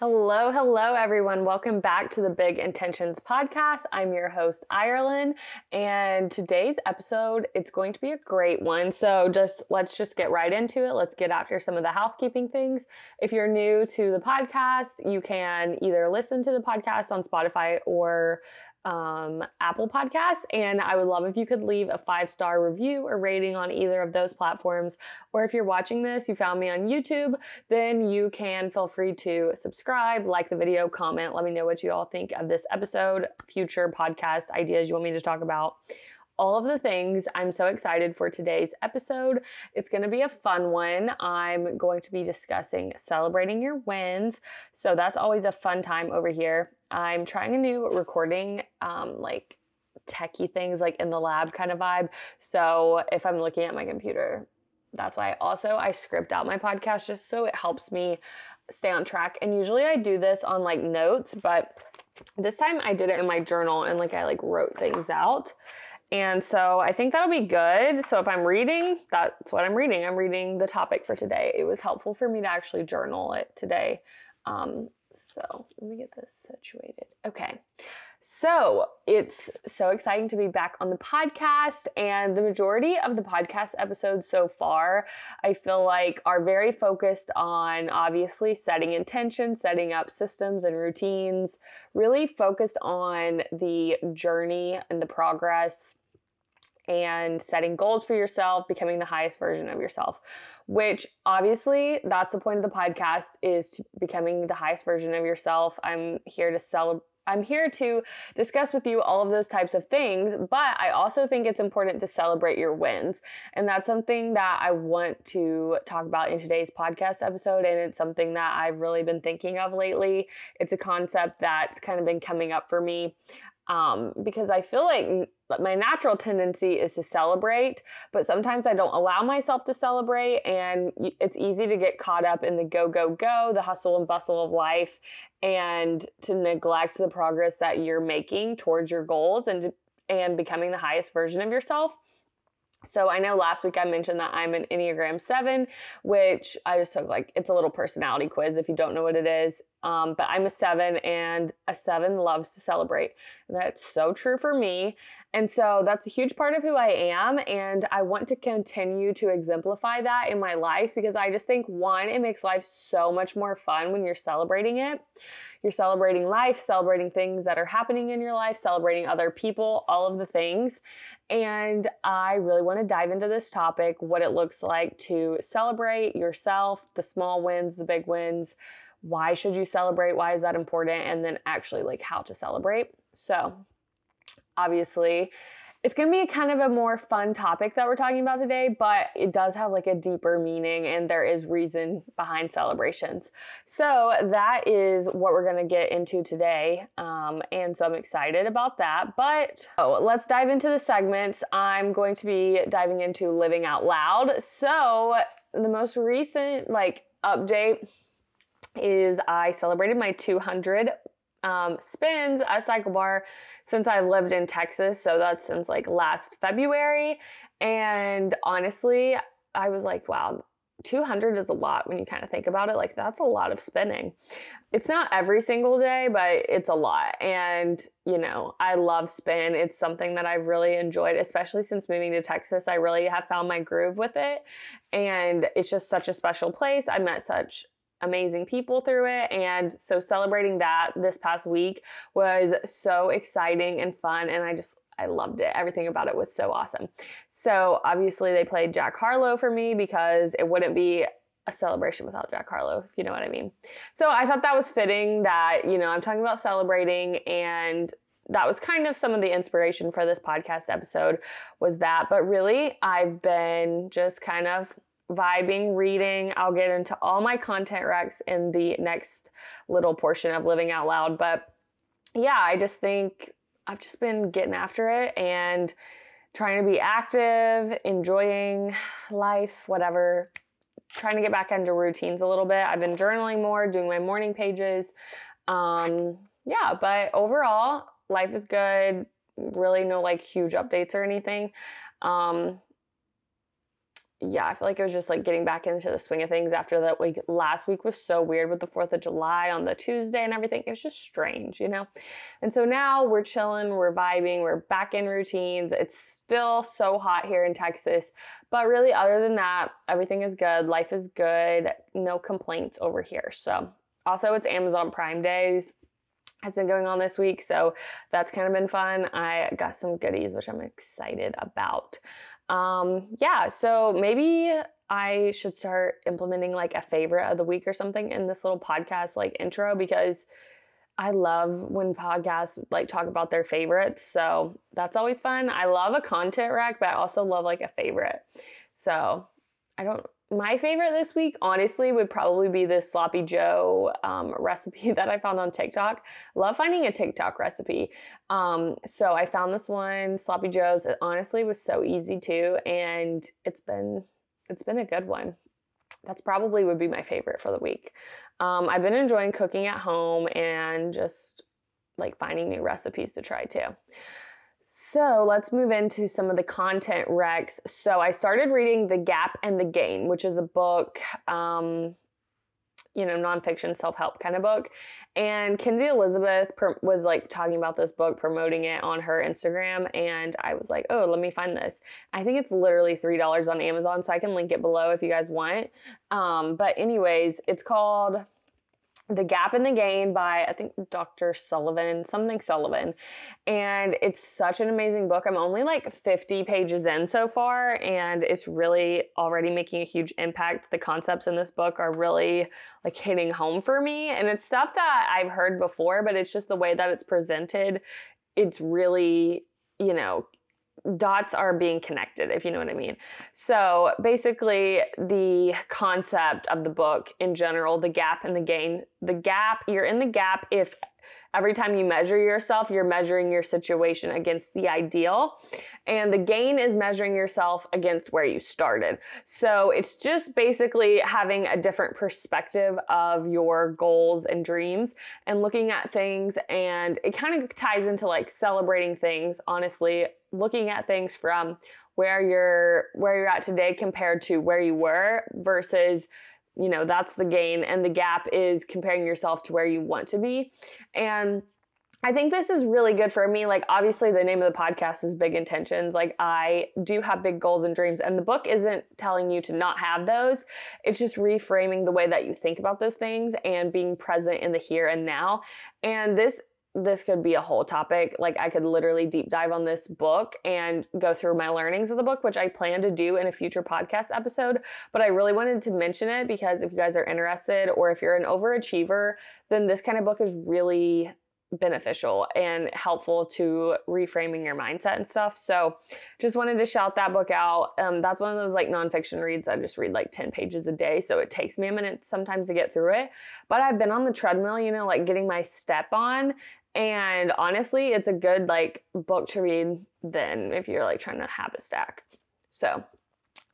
Hello, hello, everyone. Welcome back to the Big Intentions podcast. I'm your host, Iralyn, and today's episode it's going to be a great one. So, just let's just get right into it. Let's get after some of the housekeeping things. If you're new to the podcast, you can either listen to the podcast on Spotify or um, Apple Podcasts. And I would love if you could leave a five star review or rating on either of those platforms. Or if you're watching this, you found me on YouTube, then you can feel free to subscribe, like the video, comment. Let me know what you all think of this episode, future podcast ideas you want me to talk about all of the things. I'm so excited for today's episode. It's going to be a fun one. I'm going to be discussing celebrating your wins. So that's always a fun time over here. I'm trying a new recording, um, like techie things, like in the lab kind of vibe. So if I'm looking at my computer, that's why. Also, I script out my podcast just so it helps me stay on track. And usually I do this on like notes, but this time I did it in my journal and like I like wrote things out. And so I think that'll be good. So if I'm reading, that's what I'm reading. I'm reading the topic for today. It was helpful for me to actually journal it today. Um, so let me get this situated. Okay. So it's so exciting to be back on the podcast. And the majority of the podcast episodes so far, I feel like are very focused on obviously setting intention, setting up systems and routines, really focused on the journey and the progress and setting goals for yourself, becoming the highest version of yourself, which obviously that's the point of the podcast is to becoming the highest version of yourself. I'm here to celebrate I'm here to discuss with you all of those types of things, but I also think it's important to celebrate your wins. And that's something that I want to talk about in today's podcast episode. And it's something that I've really been thinking of lately. It's a concept that's kind of been coming up for me um, because I feel like my natural tendency is to celebrate, but sometimes I don't allow myself to celebrate, and it's easy to get caught up in the go, go, go, the hustle and bustle of life, and to neglect the progress that you're making towards your goals and to, and becoming the highest version of yourself. So I know last week I mentioned that I'm an Enneagram 7, which I just took like it's a little personality quiz if you don't know what it is. Um, but I'm a 7 and a 7 loves to celebrate. That's so true for me. And so that's a huge part of who I am and I want to continue to exemplify that in my life because I just think one it makes life so much more fun when you're celebrating it. You're celebrating life, celebrating things that are happening in your life, celebrating other people, all of the things. And I really want to dive into this topic what it looks like to celebrate yourself, the small wins, the big wins. Why should you celebrate? Why is that important? And then actually, like, how to celebrate. So, obviously, it's going to be kind of a more fun topic that we're talking about today, but it does have like a deeper meaning and there is reason behind celebrations. So that is what we're going to get into today. Um, and so I'm excited about that. But oh, let's dive into the segments. I'm going to be diving into living out loud. So the most recent like update is I celebrated my 200 um, spins at CycleBar since I lived in Texas. So that's since like last February. And honestly, I was like, wow, 200 is a lot when you kind of think about it. Like, that's a lot of spinning. It's not every single day, but it's a lot. And, you know, I love spin. It's something that I've really enjoyed, especially since moving to Texas. I really have found my groove with it. And it's just such a special place. I met such amazing people through it. And so celebrating that this past week was so exciting and fun. And I just, I loved it. Everything about it was so awesome. So obviously they played Jack Harlow for me because it wouldn't be a celebration without Jack Harlow, if you know what I mean. So I thought that was fitting that, you know, I'm talking about celebrating and that was kind of some of the inspiration for this podcast episode was that. But really, I've been just kind of vibing, reading. I'll get into all my content recs in the next little portion of Living Out Loud. But yeah, I just think I've just been getting after it and trying to be active, enjoying life, whatever. Trying to get back into routines a little bit. I've been journaling more, doing my morning pages. Um, yeah, but overall, life is good. Really, no like huge updates or anything. Um, yeah, I feel like it was just like getting back into the swing of things after that. Like last week was so weird with the 4th of July on the Tuesday and everything. It was just strange, you know? And so now we're chilling, we're vibing, we're back in routines. It's still so hot here in Texas. But really, other than that, everything is good. Life is good. No complaints over here. So, also, it's Amazon Prime Days has been going on this week. So that's kind of been fun. I got some goodies, which I'm excited about. Um, yeah, so maybe I should start implementing like a favorite of the week or something in this little podcast like intro because I love when podcasts like talk about their favorites. So that's always fun. I love a content rack, but I also love like a favorite. So I don't my favorite this week, honestly, would probably be this sloppy Joe um, recipe that I found on TikTok. Love finding a TikTok recipe. Um, so I found this one, sloppy Joe's. It honestly was so easy too, and it's been it's been a good one. That's probably would be my favorite for the week. Um, I've been enjoying cooking at home and just like finding new recipes to try too. So let's move into some of the content recs. So I started reading The Gap and the Gain, which is a book, um, you know, nonfiction self help kind of book. And Kenzie Elizabeth per- was like talking about this book, promoting it on her Instagram. And I was like, oh, let me find this. I think it's literally $3 on Amazon. So I can link it below if you guys want. Um, but, anyways, it's called the Gap and the Gain by I think Dr. Sullivan, something Sullivan. And it's such an amazing book. I'm only like 50 pages in so far and it's really already making a huge impact. The concepts in this book are really like hitting home for me and it's stuff that I've heard before, but it's just the way that it's presented. It's really, you know, dots are being connected, if you know what I mean. So basically, the concept of the book in general, the gap and the gain, the gap, you're in the gap if Every time you measure yourself, you're measuring your situation against the ideal. And the gain is measuring yourself against where you started. So it's just basically having a different perspective of your goals and dreams and looking at things. And it kind of ties into like celebrating things, honestly, looking at things from where you're where you're at today compared to where you were versus you know, that's the gain. And the gap is comparing yourself to where you want to be. And I think this is really good for me. Like, obviously, the name of the podcast is Big Intentions. Like, I do have big goals and dreams, and the book isn't telling you to not have those. It's just reframing the way that you think about those things and being present in the here and now. And this this could be a whole topic. Like I could literally deep dive on this book and go through my learnings of the book, which I plan to do in a future podcast episode. But I really wanted to mention it because if you guys are interested or if you're an overachiever, then this kind of book is really beneficial and helpful to reframing your mindset and stuff. So just wanted to shout that book out. Um, that's one of those like nonfiction reads. I just read like 10 pages a day. So it takes me a minute sometimes to get through it. But I've been on the treadmill, you know, like getting my step on. And honestly, it's a good like book to read then if you're like trying to have a stack. So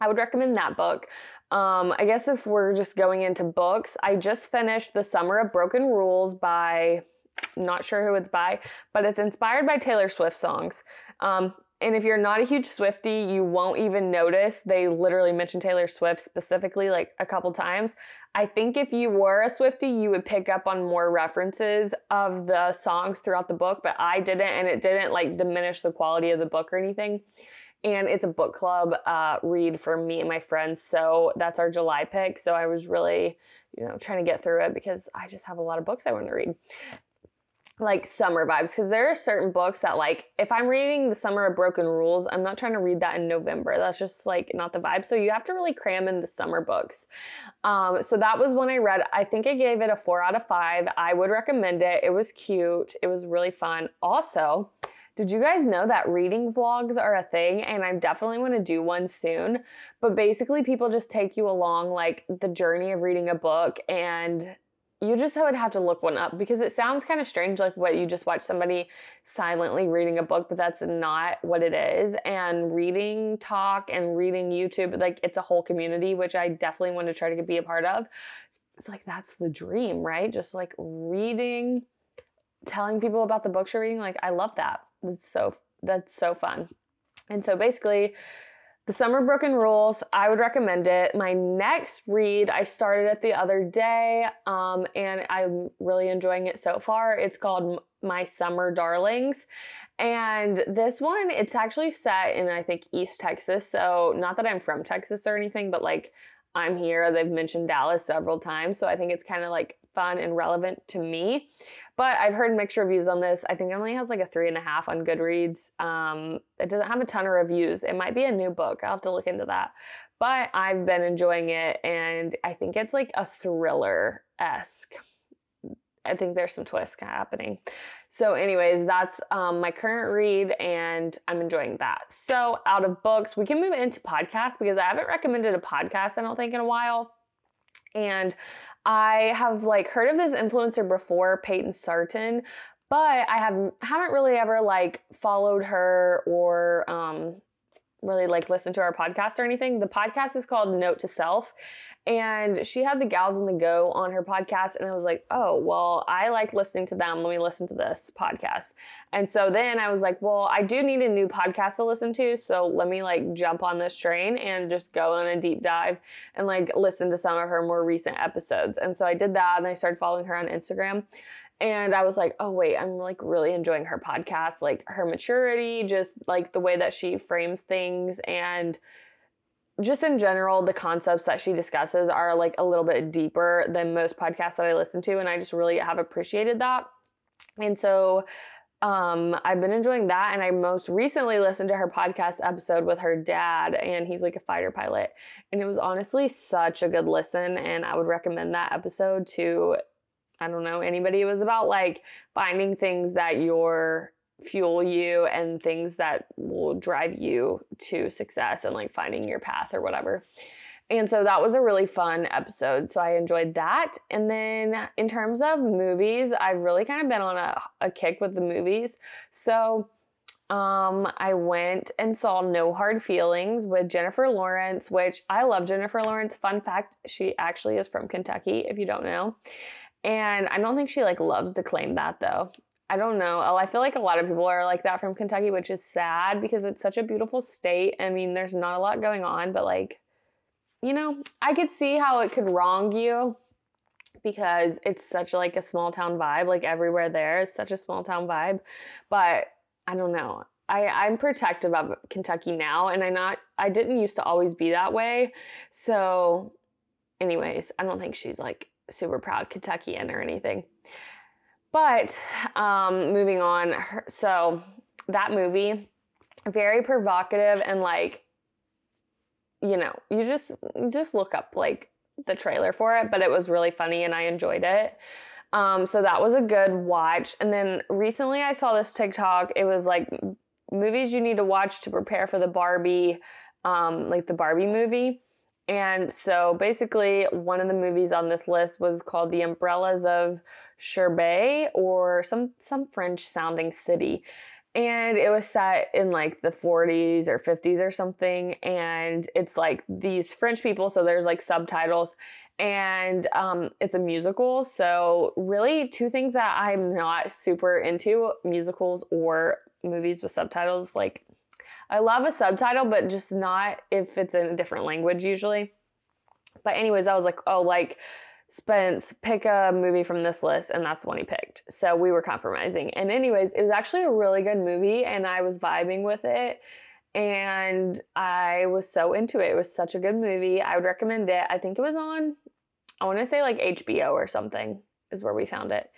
I would recommend that book. Um, I guess if we're just going into books, I just finished The Summer of Broken Rules by not sure who it's by, but it's inspired by Taylor Swift songs. Um, and if you're not a huge Swifty, you won't even notice. They literally mention Taylor Swift specifically like a couple times. I think if you were a Swifty, you would pick up on more references of the songs throughout the book, but I didn't, and it didn't like diminish the quality of the book or anything. And it's a book club uh, read for me and my friends. So that's our July pick. So I was really, you know, trying to get through it because I just have a lot of books I want to read like summer vibes because there are certain books that like if I'm reading The Summer of Broken Rules, I'm not trying to read that in November. That's just like not the vibe. So you have to really cram in the summer books. Um, so that was when I read. I think I gave it a four out of five. I would recommend it. It was cute. It was really fun. Also, did you guys know that reading vlogs are a thing? And I definitely want to do one soon. But basically, people just take you along like the journey of reading a book and you just would have to look one up because it sounds kind of strange like what you just watch somebody silently reading a book but that's not what it is. And reading talk and reading youtube like it's a whole community which i definitely want to try to be a part of. It's like that's the dream right? Just like reading telling people about the books you're reading like i love that. That's so that's so fun. And so basically The Summer Broken Rules, I would recommend it. My next read, I started it the other day, um, and I'm really enjoying it so far. It's called My Summer Darlings. And this one, it's actually set in, I think, East Texas. So, not that I'm from Texas or anything, but like I'm here. They've mentioned Dallas several times. So, I think it's kind of like fun and relevant to me. But I've heard mixed reviews on this. I think it only has like a three and a half on Goodreads. Um, it doesn't have a ton of reviews. It might be a new book. I'll have to look into that. But I've been enjoying it, and I think it's like a thriller esque. I think there's some twists happening. So, anyways, that's um, my current read, and I'm enjoying that. So, out of books, we can move into podcasts because I haven't recommended a podcast, I don't think, in a while. And I have like heard of this influencer before, Peyton Sartain, but I have haven't really ever like followed her or um, really like listened to our podcast or anything. The podcast is called Note to Self, and she had the gals on the go on her podcast and i was like oh well i like listening to them. Let me listen to this podcast. And so then i was like well i do need a new podcast to listen to so let me like jump on this train and just go on a deep dive and like listen to some of her more recent episodes. And so i did that and i started following her on instagram and I was like, oh, wait, I'm like really enjoying her podcast, like her maturity, just like the way that she frames things and just in general, the concepts that she discusses are like a little bit deeper than most podcasts that I listen to. And I just really have appreciated that. And so um, I've been enjoying that. And I most recently listened to her podcast episode with her dad, and he's like a fighter pilot. And it was honestly such a good listen. And I would recommend that episode to, I don't know, anybody. It was about like finding things that you're fuel you and things that will drive you to success and like finding your path or whatever. And so that was a really fun episode. So I enjoyed that. And then in terms of movies, I've really kind of been on a, a kick with the movies. So um, I went and saw No Hard Feelings with Jennifer Lawrence, which I love Jennifer Lawrence. Fun fact, she actually is from Kentucky, if you don't know. And I don't think she like loves to claim that though. I don't know. Oh, I feel like a lot of people are like that from Kentucky, which is sad because it's such a beautiful state. I mean, there's not a lot going on, but like, you know, I could see how it could wrong you because it's such like a small town vibe. Like everywhere there is such a small town vibe. But I don't know. I, I'm protective of Kentucky now, and I not I didn't used to always be that way. So, anyways, I don't think she's like super proud Kentuckian or anything. But um, moving on, so that movie, very provocative and like, you know, you just just look up like the trailer for it, but it was really funny and I enjoyed it. Um, so that was a good watch. And then recently I saw this TikTok. It was like movies you need to watch to prepare for the Barbie, um, like the Barbie movie. And so basically, one of the movies on this list was called The Umbrellas of Cherbourg or some some French sounding city. And it was set in like the 40s or 50s or something. And it's like these French people, so there's like subtitles, and um, it's a musical. So, really, two things that I'm not super into musicals or movies with subtitles. Like, I love a subtitle, but just not if it's in a different language usually. But, anyways, I was like, oh, like, Spence, pick a movie from this list, and that's the one he picked. So we were compromising. And, anyways, it was actually a really good movie, and I was vibing with it. And I was so into it. It was such a good movie. I would recommend it. I think it was on, I want to say like HBO or something, is where we found it.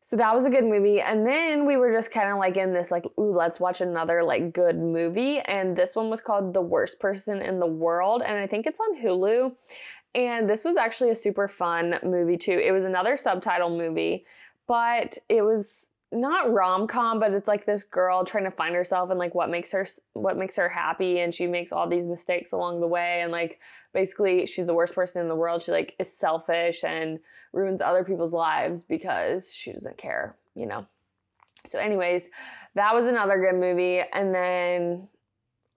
So that was a good movie. And then we were just kind of like in this, like, ooh, let's watch another like good movie. And this one was called The Worst Person in the World. And I think it's on Hulu. And this was actually a super fun movie too. It was another subtitle movie, but it was not rom-com but it's like this girl trying to find herself and like what makes her what makes her happy and she makes all these mistakes along the way and like basically she's the worst person in the world she like is selfish and ruins other people's lives because she doesn't care you know so anyways that was another good movie and then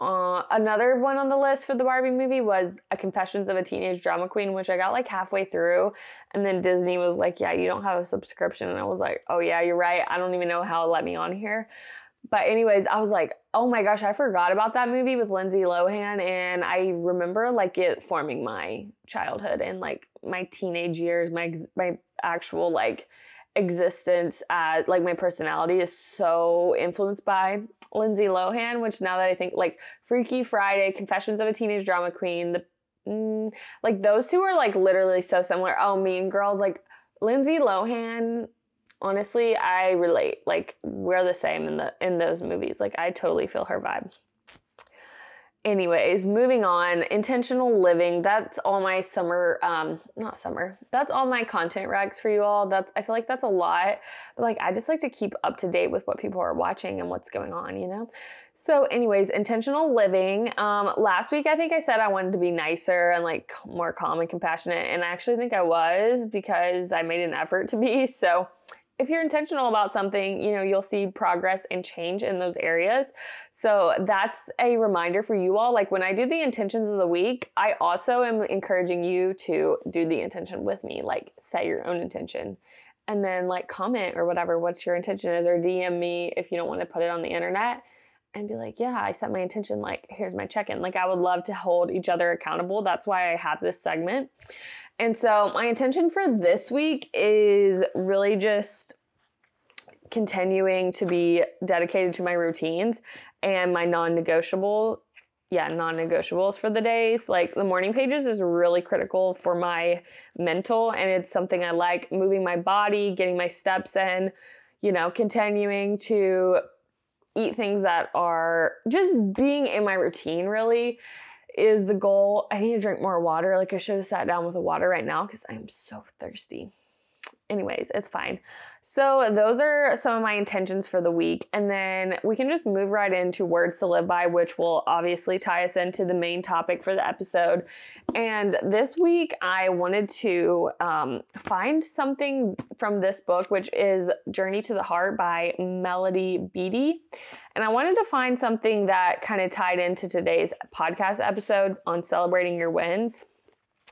uh, another one on the list for the Barbie movie was A Confessions of a Teenage Drama Queen, which I got like halfway through. And then Disney was like, Yeah, you don't have a subscription. And I was like, Oh, yeah, you're right. I don't even know how it let me on here. but anyways, I was like, oh my gosh, I forgot about that movie with Lindsay Lohan, and I remember like it forming my childhood and like my teenage years, my my actual like existence as like my personality is so influenced by Lindsay Lohan, which now that I think like Freaky Friday, Confessions of a Teenage Drama Queen, the mm, like those two are like literally so similar. Oh, Mean Girls, like Lindsay Lohan honestly, I relate. Like we're the same in the in those movies. Like I totally feel her vibe. Anyways, moving on. Intentional living. That's all my summer um not summer. That's all my content recs for you all. That's I feel like that's a lot. But like I just like to keep up to date with what people are watching and what's going on, you know? So, anyways, intentional living. Um, last week, I think I said I wanted to be nicer and like more calm and compassionate, and I actually think I was because I made an effort to be. So, if you're intentional about something, you know, you'll see progress and change in those areas. So that's a reminder for you all. Like when I do the intentions of the week, I also am encouraging you to do the intention with me, like set your own intention and then like comment or whatever what your intention is or DM me if you don't want to put it on the internet and be like, yeah, I set my intention. Like, here's my check in. Like, I would love to hold each other accountable. That's why I have this segment. And so, my intention for this week is really just continuing to be dedicated to my routines and my non negotiable. Yeah, non negotiables for the days. Like the morning pages is really critical for my mental, and it's something I like moving my body, getting my steps in, you know, continuing to eat things that are just being in my routine really is the goal. I need to drink more water. Like I should have sat down with the water right now because I am so thirsty. Anyways, it's fine. So, those are some of my intentions for the week. And then we can just move right into words to live by, which will obviously tie us into the main topic for the episode. And this week, I wanted to um, find something from this book, which is Journey to the Heart by Melody Beattie. And I wanted to find something that kind of tied into today's podcast episode on celebrating your wins.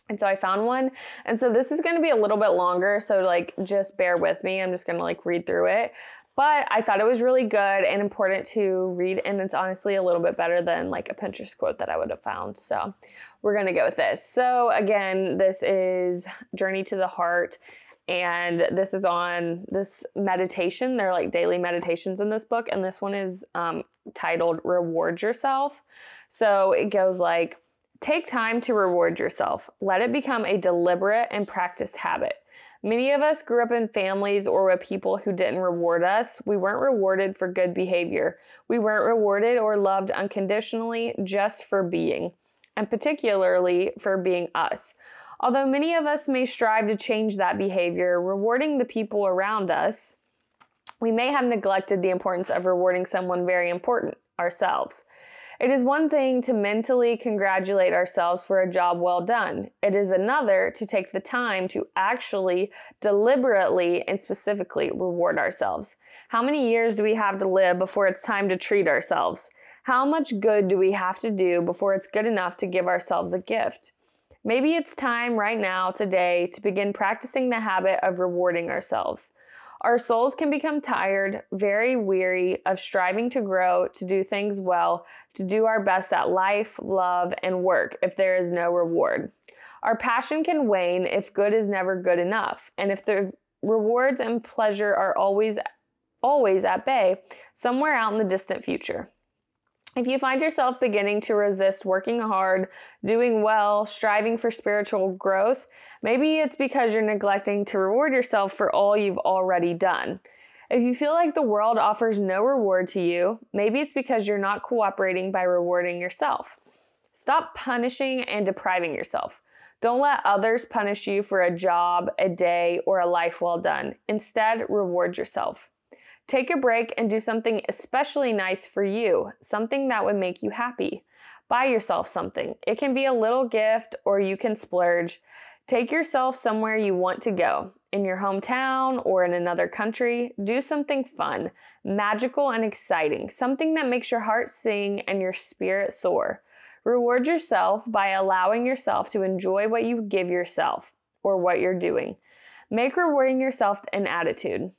And so I found one. And so this is going to be a little bit longer. So, like, just bear with me. I'm just going to like read through it. But I thought it was really good and important to read. And it's honestly a little bit better than like a Pinterest quote that I would have found. So, we're going to go with this. So, again, this is Journey to the Heart. And this is on this meditation. They're like daily meditations in this book. And this one is um, titled Reward Yourself. So, it goes like, Take time to reward yourself. Let it become a deliberate and practiced habit. Many of us grew up in families or with people who didn't reward us. We weren't rewarded for good behavior. We weren't rewarded or loved unconditionally just for being, and particularly for being us. Although many of us may strive to change that behavior, rewarding the people around us, we may have neglected the importance of rewarding someone very important, ourselves. It is one thing to mentally congratulate ourselves for a job well done. It is another to take the time to actually, deliberately, and specifically reward ourselves. How many years do we have to live before it's time to treat ourselves? How much good do we have to do before it's good enough to give ourselves a gift? Maybe it's time right now, today, to begin practicing the habit of rewarding ourselves. Our souls can become tired, very weary of striving to grow, to do things well, to do our best at life, love, and work if there is no reward. Our passion can wane if good is never good enough, and if the rewards and pleasure are always always at bay somewhere out in the distant future. If you find yourself beginning to resist working hard, doing well, striving for spiritual growth, maybe it's because you're neglecting to reward yourself for all you've already done. If you feel like the world offers no reward to you, maybe it's because you're not cooperating by rewarding yourself. Stop punishing and depriving yourself. Don't let others punish you for a job, a day, or a life well done. Instead, reward yourself. Take a break and do something especially nice for you, something that would make you happy. Buy yourself something. It can be a little gift or you can splurge. Take yourself somewhere you want to go. In your hometown or in another country, do something fun, magical, and exciting, something that makes your heart sing and your spirit soar. Reward yourself by allowing yourself to enjoy what you give yourself or what you're doing. Make rewarding yourself an attitude.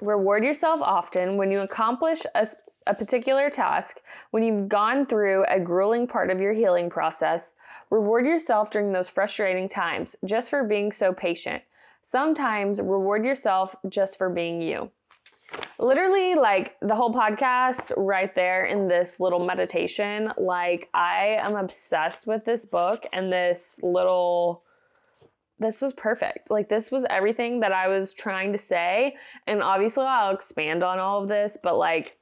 Reward yourself often when you accomplish a, a particular task, when you've gone through a grueling part of your healing process. Reward yourself during those frustrating times just for being so patient. Sometimes reward yourself just for being you. Literally, like the whole podcast right there in this little meditation, like I am obsessed with this book and this little this was perfect. Like this was everything that I was trying to say. And obviously I'll expand on all of this, but like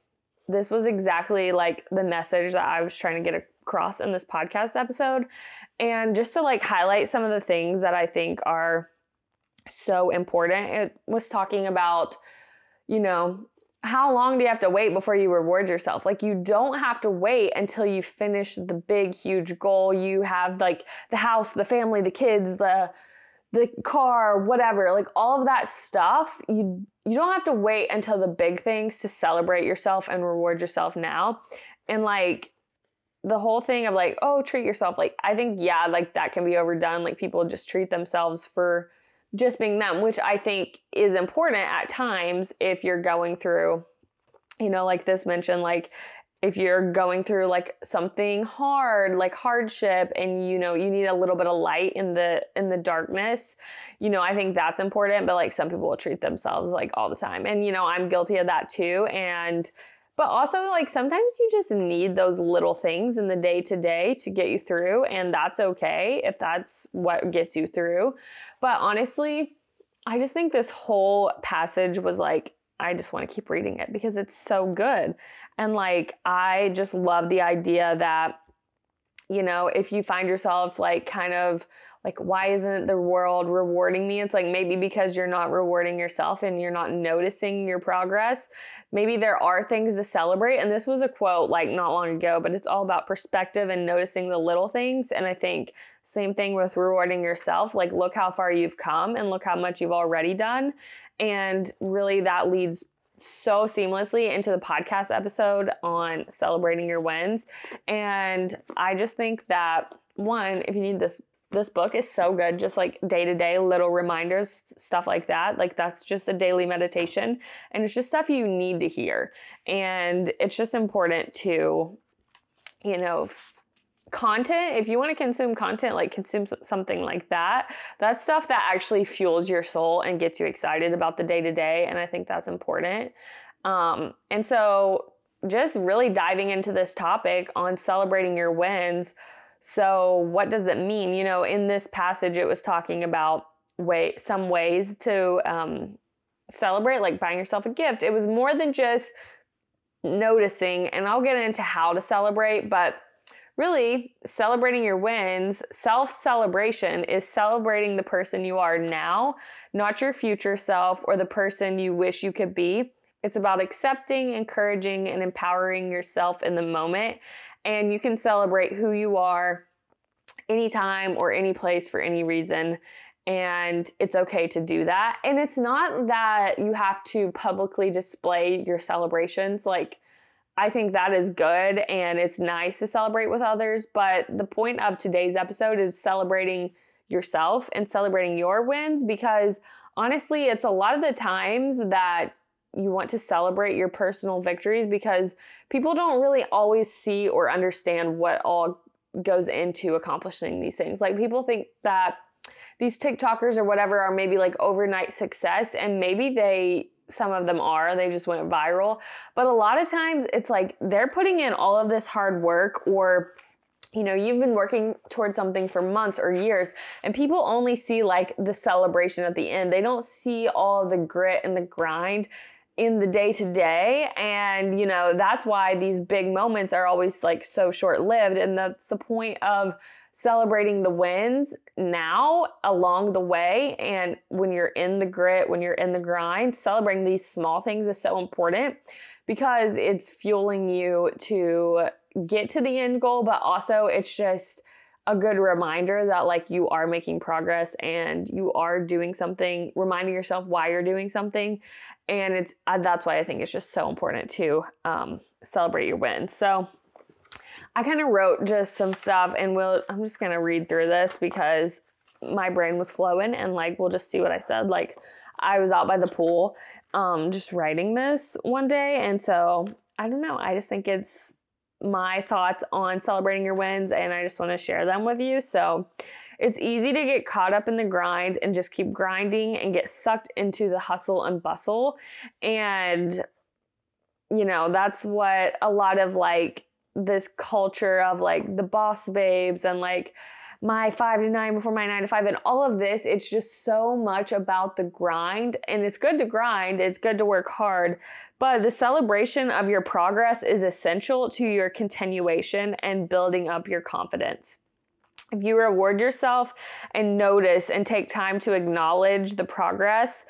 this was exactly like the message that I was trying to get across in this podcast episode. And just to like highlight some of the things that I think are so important, it was talking about, you know, how long do you have to wait before you reward yourself? Like you don't have to wait until you finish the big huge goal. You have like the house, the family, the kids, the the car, whatever, like all of that stuff, you you don't have to wait until the big things to celebrate yourself and reward yourself now. And like the whole thing of like, oh, treat yourself, like I think yeah, like that can be overdone. Like people just treat themselves for just being them, which I think is important at times if you're going through you know, like this mentioned, like if you're going through like something hard like hardship and you know you need a little bit of light in the in the darkness you know i think that's important but like some people will treat themselves like all the time and you know i'm guilty of that too and but also like sometimes you just need those little things in the day to day to get you through and that's okay if that's what gets you through but honestly i just think this whole passage was like I just want to keep reading it because it's so good. And like, I just love the idea that, you know, if you find yourself like kind of like, why isn't the world rewarding me? It's like maybe because you're not rewarding yourself and you're not noticing your progress. Maybe there are things to celebrate. And this was a quote like not long ago, but it's all about perspective and noticing the little things. And I think same thing with rewarding yourself. Like, look how far you've come and look how much you've already done. And really, that leads so seamlessly into the podcast episode on celebrating your wins. And I just think that one, if you need this this book is so good. Just like day to day little reminders stuff like that. Like that's just a daily meditation. And it's just stuff you need to hear. And it's just important to you know content, if you want to consume content, like consume something like that, that's stuff that actually fuels your soul and gets you excited about the day to day. And I think that's important. Um, and so, just really diving into this topic on celebrating your wins. So, what does it mean? You know, in this passage, it was talking about way some ways to um, celebrate, like buying yourself a gift. It was more than just noticing, and I'll get into how to celebrate, but really celebrating your wins, self celebration is celebrating the person you are now, not your future self or the person you wish you could be. It's about accepting, encouraging, and empowering yourself in the moment. And you can celebrate who you are anytime or any place for any reason. And it's okay to do that. And it's not that you have to publicly display your celebrations. Like, I think that is good and it's nice to celebrate with others. But the point of today's episode is celebrating yourself and celebrating your wins because honestly, it's a lot of the times that you want to celebrate your personal victories because people don't really always see or understand what all goes into accomplishing these things. Like people think that these TikTokers or whatever are maybe like overnight success and maybe they some of them are, they just went viral. But a lot of times it's like they're putting in all of this hard work or you know, you've been working towards something for months or years, and people only see like the celebration at the end. They don't see all the grit and the grind in the day to day. And, you know, that's why these big moments are always like so short lived. And that's the point of celebrating the wins now along the way. And when you're in the grit, when you're in the grind, celebrating these small things is so important because it's fueling you to get to the end goal, but also it's just a good reminder that like you are making progress and you are doing something reminding yourself why you're doing something and it's uh, that's why i think it's just so important to um, celebrate your wins so I kind of wrote just some stuff and we'll I'm just gonna read through this because my brain was flowing and like we'll just see what I said. Like I was out by the pool um, just writing this one day. And so I don't know. I just think it's my thoughts on celebrating your wins and I just want to share them with you. So it's easy to get caught up in the grind and just keep grinding and get sucked into the hustle and bustle. And, you know, that's what a lot of like this culture of like the boss babes and like, my five to nine before my nine to five and all of this it's just so much about the grind and it's good to grind it's good to work hard but the celebration of your progress is essential to your continuation and building up your confidence if you reward yourself and notice and take time to acknowledge the progress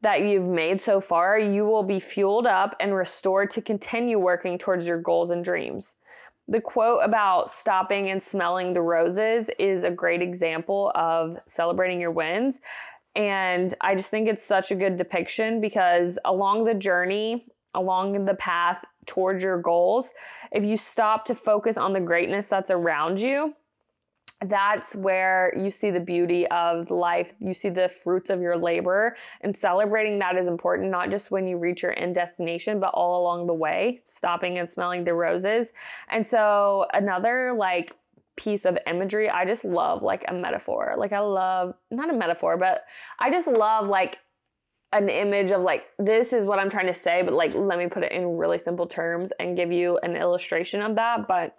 that you've made so far, you will be fueled up and restored to continue working towards your goals and dreams. The quote about stopping and smelling the roses is a great example of celebrating your wins. And I just think it's such a good depiction because along the journey, along the path towards your goals, if you stop to focus on the greatness that's around you, that's where you see the beauty of life. You see the fruits of your labor, and celebrating that is important, not just when you reach your end destination, but all along the way, stopping and smelling the roses. And so, another like piece of imagery, I just love like a metaphor. Like, I love not a metaphor, but I just love like an image of like this is what I'm trying to say, but like let me put it in really simple terms and give you an illustration of that. But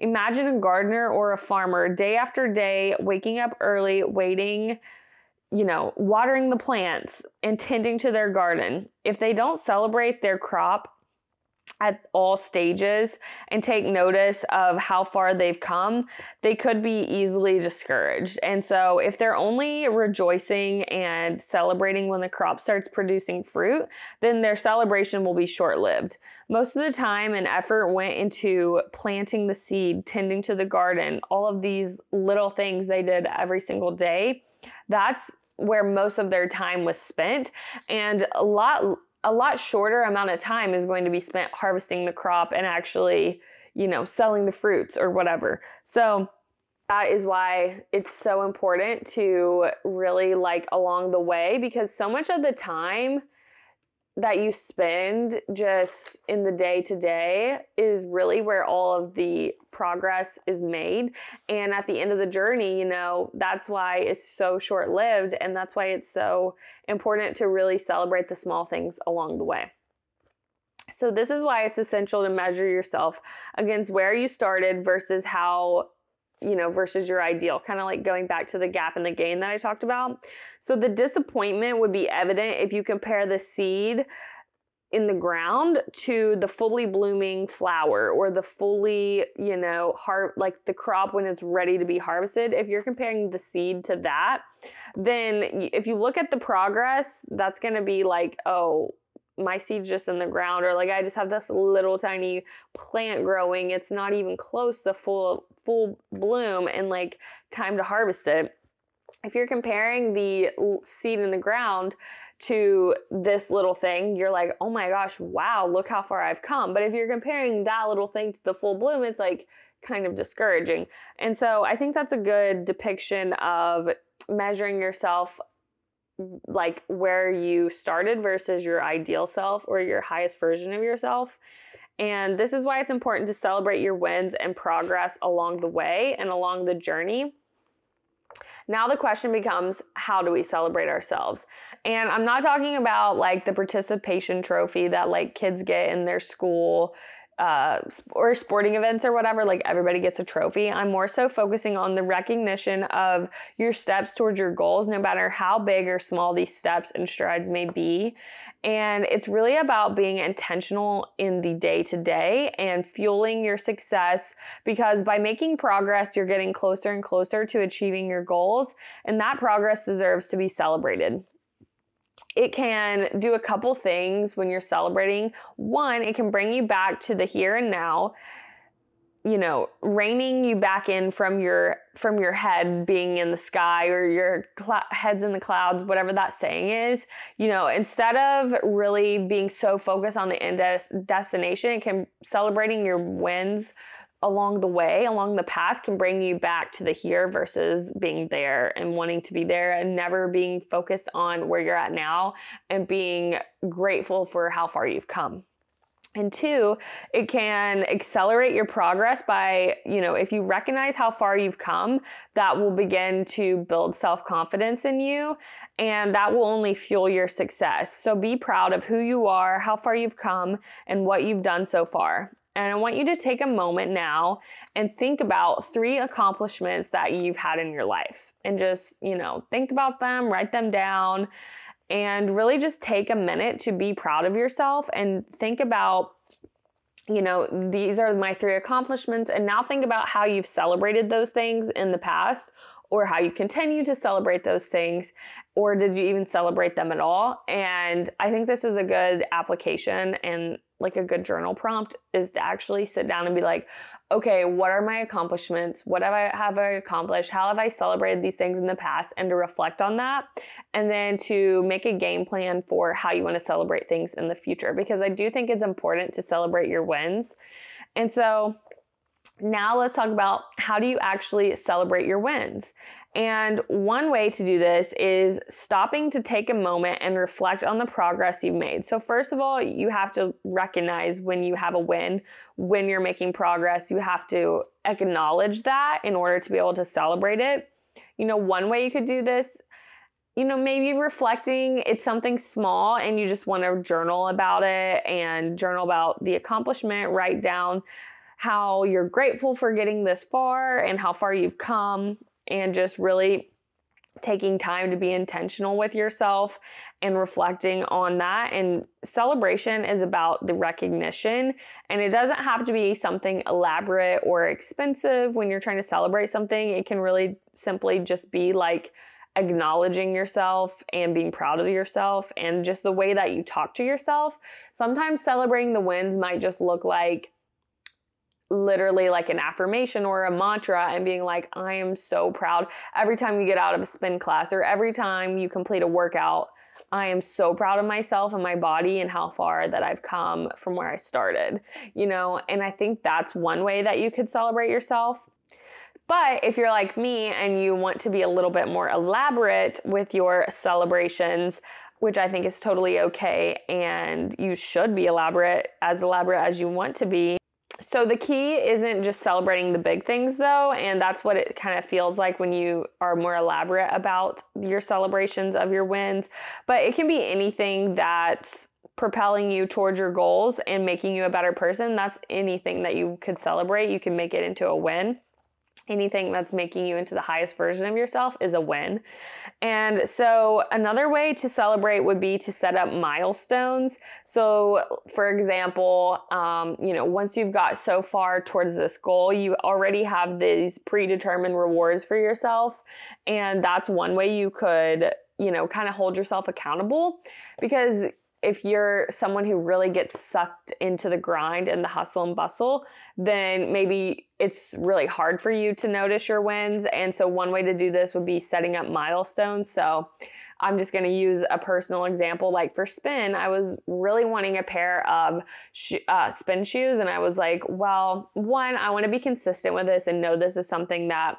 Imagine a gardener or a farmer day after day waking up early, waiting, you know, watering the plants and tending to their garden. If they don't celebrate their crop at all stages and take notice of how far they've come, they could be easily discouraged. And so, if they're only rejoicing and celebrating when the crop starts producing fruit, then their celebration will be short lived. Most of the time and effort went into planting the seed, tending to the garden, all of these little things they did every single day. That's where most of their time was spent and a lot a lot shorter amount of time is going to be spent harvesting the crop and actually, you know, selling the fruits or whatever. So that is why it's so important to really like along the way because so much of the time that you spend just in the day to day is really where all of the progress is made. And at the end of the journey, you know, that's why it's so short lived. And that's why it's so important to really celebrate the small things along the way. So, this is why it's essential to measure yourself against where you started versus how you know, versus your ideal, kind of like going back to the gap and the gain that I talked about. So the disappointment would be evident if you compare the seed in the ground to the fully blooming flower or the fully, you know, har- like the crop when it's ready to be harvested. If you're comparing the seed to that, then if you look at the progress, that's going to be like, oh, my seed's just in the ground or like I just have this little tiny plant growing. It's not even close to full full bloom and like time to harvest it. If you're comparing the seed in the ground to this little thing, you're like, "Oh my gosh, wow, look how far I've come." But if you're comparing that little thing to the full bloom, it's like kind of discouraging. And so I think that's a good depiction of measuring yourself like where you started versus your ideal self or your highest version of yourself. And this is why it's important to celebrate your wins and progress along the way and along the journey. Now the question becomes how do we celebrate ourselves? And I'm not talking about like the participation trophy that like kids get in their school uh, or sporting events or whatever, like everybody gets a trophy. I'm more so focusing on the recognition of your steps towards your goals, no matter how big or small these steps and strides may be. And it's really about being intentional in the day to day and fueling your success because by making progress, you're getting closer and closer to achieving your goals. And that progress deserves to be celebrated it can do a couple things when you're celebrating. One, it can bring you back to the here and now you know reining you back in from your from your head being in the sky or your cl- heads in the clouds whatever that saying is you know instead of really being so focused on the end des- destination it can celebrating your wins along the way, along the path, can bring you back to the here versus being there and wanting to be there and never being focused on where you're at now and being grateful for how far you've come. And two, it can accelerate your progress by, you know, if you recognize how far you've come, that will begin to build self confidence in you and that will only fuel your success. So be proud of who you are, how far you've come, and what you've done so far. And I want you to take a moment now and think about three accomplishments that you've had in your life and just, you know, think about them, write them down and really just take a minute to be proud of yourself and think about you know, these are my three accomplishments. And now think about how you've celebrated those things in the past or how you continue to celebrate those things, or did you even celebrate them at all? And I think this is a good application and like a good journal prompt is to actually sit down and be like, okay, what are my accomplishments? What have I have I accomplished? How have I celebrated these things in the past? And to reflect on that, and then to make a game plan for how you want to celebrate things in the future. Because I do think it's important to celebrate your wins. And so now let's talk about how do you actually celebrate your wins. And one way to do this is stopping to take a moment and reflect on the progress you've made. So, first of all, you have to recognize when you have a win, when you're making progress. You have to acknowledge that in order to be able to celebrate it. You know, one way you could do this, you know, maybe reflecting, it's something small and you just want to journal about it and journal about the accomplishment, write down how you're grateful for getting this far and how far you've come, and just really taking time to be intentional with yourself and reflecting on that. And celebration is about the recognition, and it doesn't have to be something elaborate or expensive when you're trying to celebrate something. It can really simply just be like, acknowledging yourself and being proud of yourself and just the way that you talk to yourself. Sometimes celebrating the wins might just look like literally like an affirmation or a mantra and being like, I am so proud. Every time you get out of a spin class or every time you complete a workout, I am so proud of myself and my body and how far that I've come from where I started, you know? And I think that's one way that you could celebrate yourself. But if you're like me and you want to be a little bit more elaborate with your celebrations, which I think is totally okay, and you should be elaborate, as elaborate as you want to be, so the key isn't just celebrating the big things though, and that's what it kind of feels like when you are more elaborate about your celebrations of your wins, but it can be anything that's propelling you towards your goals and making you a better person. That's anything that you could celebrate. You can make it into a win anything that's making you into the highest version of yourself is a win. And so, another way to celebrate would be to set up milestones. So, for example, um, you know, once you've got so far towards this goal, you already have these predetermined rewards for yourself. And that's one way you could, you know, kind of hold yourself accountable because if you're someone who really gets sucked into the grind and the hustle and bustle, then maybe it's really hard for you to notice your wins. And so, one way to do this would be setting up milestones. So, I'm just going to use a personal example. Like for spin, I was really wanting a pair of sh- uh, spin shoes. And I was like, well, one, I want to be consistent with this and know this is something that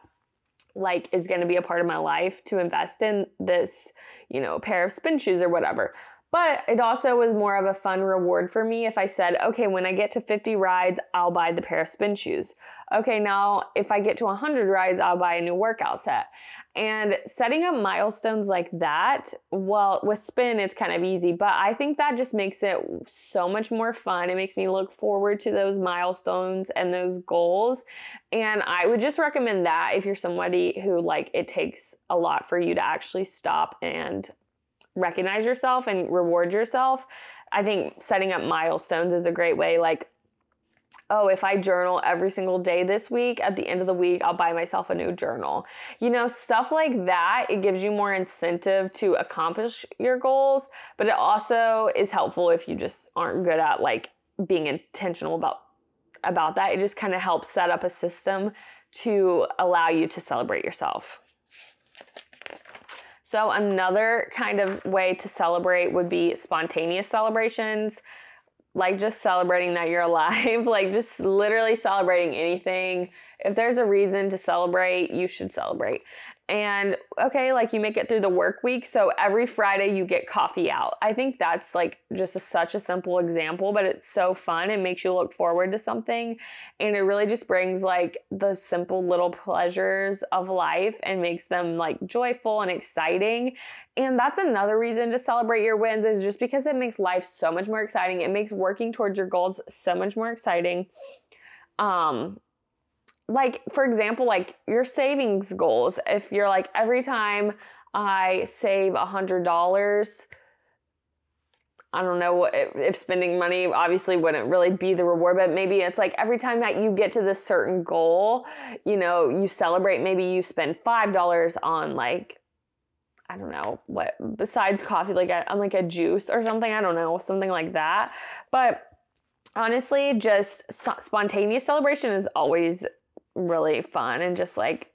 like is going to be a part of my life to invest in this, you know, pair of spin shoes or whatever. But it also was more of a fun reward for me if I said, okay, when I get to 50 rides, I'll buy the pair of spin shoes. Okay, now if I get to 100 rides, I'll buy a new workout set. And setting up milestones like that, well, with spin, it's kind of easy, but I think that just makes it so much more fun. It makes me look forward to those milestones and those goals. And I would just recommend that if you're somebody who, like, it takes a lot for you to actually stop and recognize yourself and reward yourself. I think setting up milestones is a great way. Like, oh, if I journal every single day this week, at the end of the week, I'll buy myself a new journal. You know, stuff like that, it gives you more incentive to accomplish your goals, but it also is helpful if you just aren't good at like being intentional about about that. It just kind of helps set up a system to allow you to celebrate yourself. So, another kind of way to celebrate would be spontaneous celebrations. like just celebrating that you're alive, like just literally celebrating anything. If there's a reason to celebrate, you should celebrate and okay like you make it through the work week so every friday you get coffee out. I think that's like just a, such a simple example but it's so fun. It makes you look forward to something and it really just brings like the simple little pleasures of life and makes them like joyful and exciting. And that's another reason to celebrate your wins is just because it makes life so much more exciting. It makes working towards your goals so much more exciting. Um like for example like your savings goals if you're like every time i save a hundred dollars i don't know if, if spending money obviously wouldn't really be the reward but maybe it's like every time that you get to this certain goal you know you celebrate maybe you spend five dollars on like I don't know what besides coffee, like a, on like a juice or something. I don't know, something like that. But honestly, just spontaneous celebration is always really fun and just like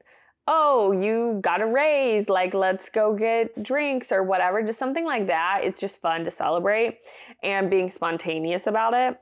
oh, you got a raise, like let's go get drinks or whatever, just something like that. It's just fun to celebrate and being spontaneous about it.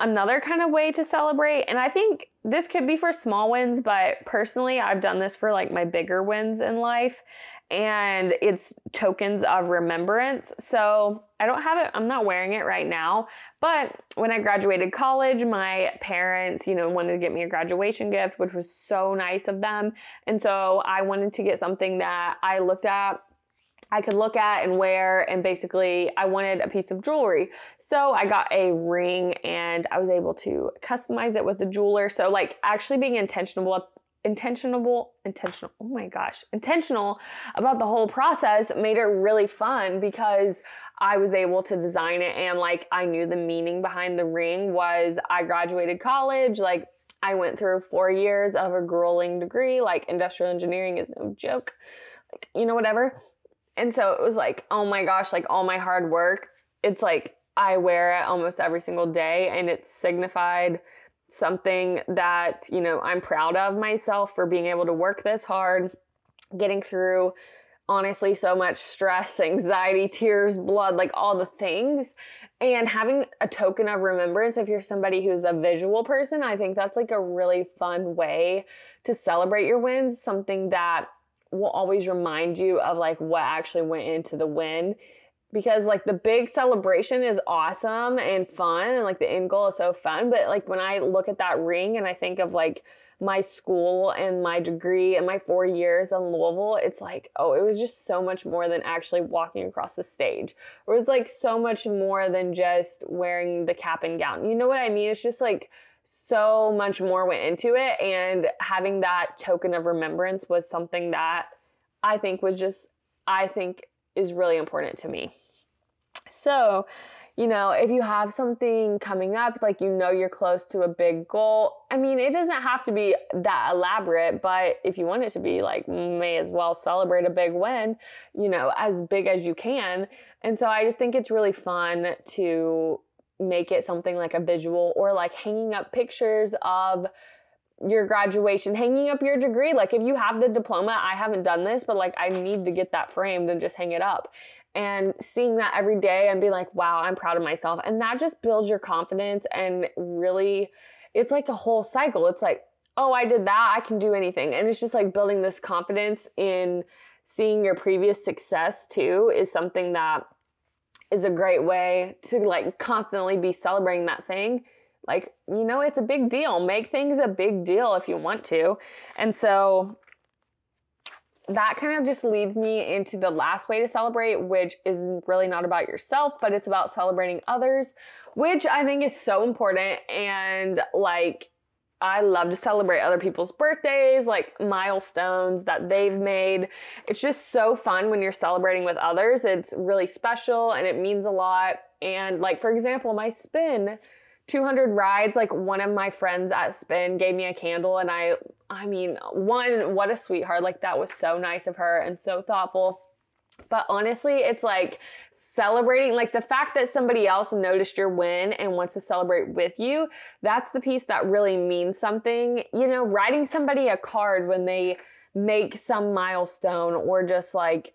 Another kind of way to celebrate, and I think this could be for small wins, but personally, I've done this for like my bigger wins in life, and it's tokens of remembrance. So I don't have it, I'm not wearing it right now, but when I graduated college, my parents, you know, wanted to get me a graduation gift, which was so nice of them. And so I wanted to get something that I looked at I could look at and wear, and basically, I wanted a piece of jewelry. So I got a ring and I was able to customize it with the jeweler. So, like, actually being intentional intentional intentional oh my gosh intentional about the whole process made it really fun because i was able to design it and like i knew the meaning behind the ring was i graduated college like i went through four years of a grueling degree like industrial engineering is no joke like you know whatever. And so it was like oh my gosh like all my hard work it's like i wear it almost every single day and it's signified something that, you know, I'm proud of myself for being able to work this hard, getting through honestly so much stress, anxiety, tears, blood, like all the things. And having a token of remembrance, if you're somebody who's a visual person, I think that's like a really fun way to celebrate your wins, something that will always remind you of like what actually went into the win because like the big celebration is awesome and fun and like the end goal is so fun but like when i look at that ring and i think of like my school and my degree and my four years in louisville it's like oh it was just so much more than actually walking across the stage. It was like so much more than just wearing the cap and gown. You know what i mean? It's just like so much more went into it and having that token of remembrance was something that i think was just i think is really important to me. So, you know, if you have something coming up, like you know you're close to a big goal, I mean, it doesn't have to be that elaborate, but if you want it to be, like, may as well celebrate a big win, you know, as big as you can. And so I just think it's really fun to make it something like a visual or like hanging up pictures of your graduation, hanging up your degree. Like if you have the diploma, I haven't done this, but like I need to get that framed and just hang it up. And seeing that every day and being like, wow, I'm proud of myself. And that just builds your confidence and really, it's like a whole cycle. It's like, oh, I did that, I can do anything. And it's just like building this confidence in seeing your previous success too is something that is a great way to like constantly be celebrating that thing like, you know, it's a big deal. Make things a big deal if you want to. And so that kind of just leads me into the last way to celebrate, which is really not about yourself, but it's about celebrating others, which I think is so important. And like, I love to celebrate other people's birthdays, like milestones that they've made. It's just so fun when you're celebrating with others. It's really special and it means a lot. And, like, for example, my spin 200 rides like one of my friends at spin gave me a candle and i i mean one what a sweetheart like that was so nice of her and so thoughtful. But honestly it's like celebrating like the fact that somebody else noticed your win and wants to celebrate with you that's the piece that really means something. You know writing somebody a card when they make some milestone or just like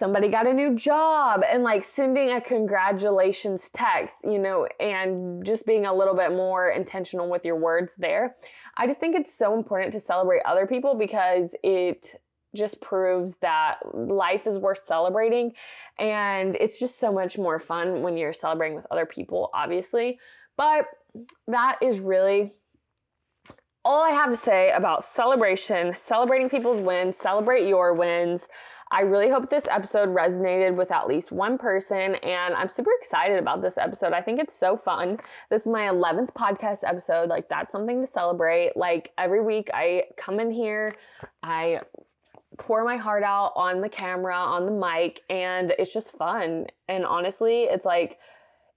somebody got a new job and like sending a congratulations text, you know, and just being a little bit more intentional with your words there. I just think it's so important to celebrate other people because it just proves that life is worth celebrating and it's just so much more fun when you're celebrating with other people, obviously. But that is really all I have to say about celebration, celebrating people's wins, celebrate your wins. I really hope this episode resonated with at least one person, and I'm super excited about this episode. I think it's so fun. This is my 11th podcast episode. Like, that's something to celebrate. Like, every week I come in here, I pour my heart out on the camera, on the mic, and it's just fun. And honestly, it's like,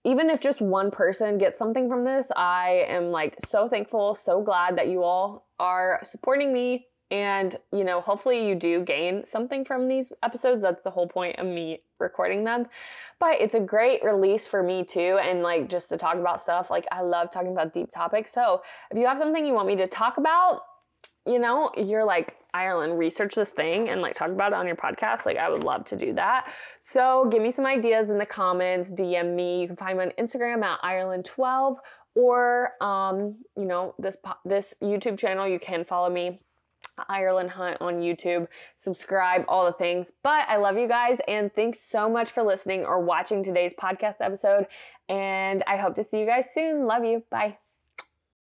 even if just one person gets something from this, I am like so thankful, so glad that you all are supporting me and, you know, hopefully you do gain something from these episodes. That's the whole point of me recording them. But it's a great release for me too. And like just to talk about stuff, like I love talking about deep topics. So if you have something you want me to talk about, you know, you're like, Iralyn, research this thing and like talk about it on your podcast. Like, I would love to do that. So, give me some ideas in the comments, DM me. You can find me on Instagram at Iralyn12 or, um, you know, this, this YouTube channel. You can follow me Iralyn Hunt on YouTube. Subscribe, all the things. But I love you guys and thanks so much for listening or watching today's podcast episode. And I hope to see you guys soon. Love you. Bye.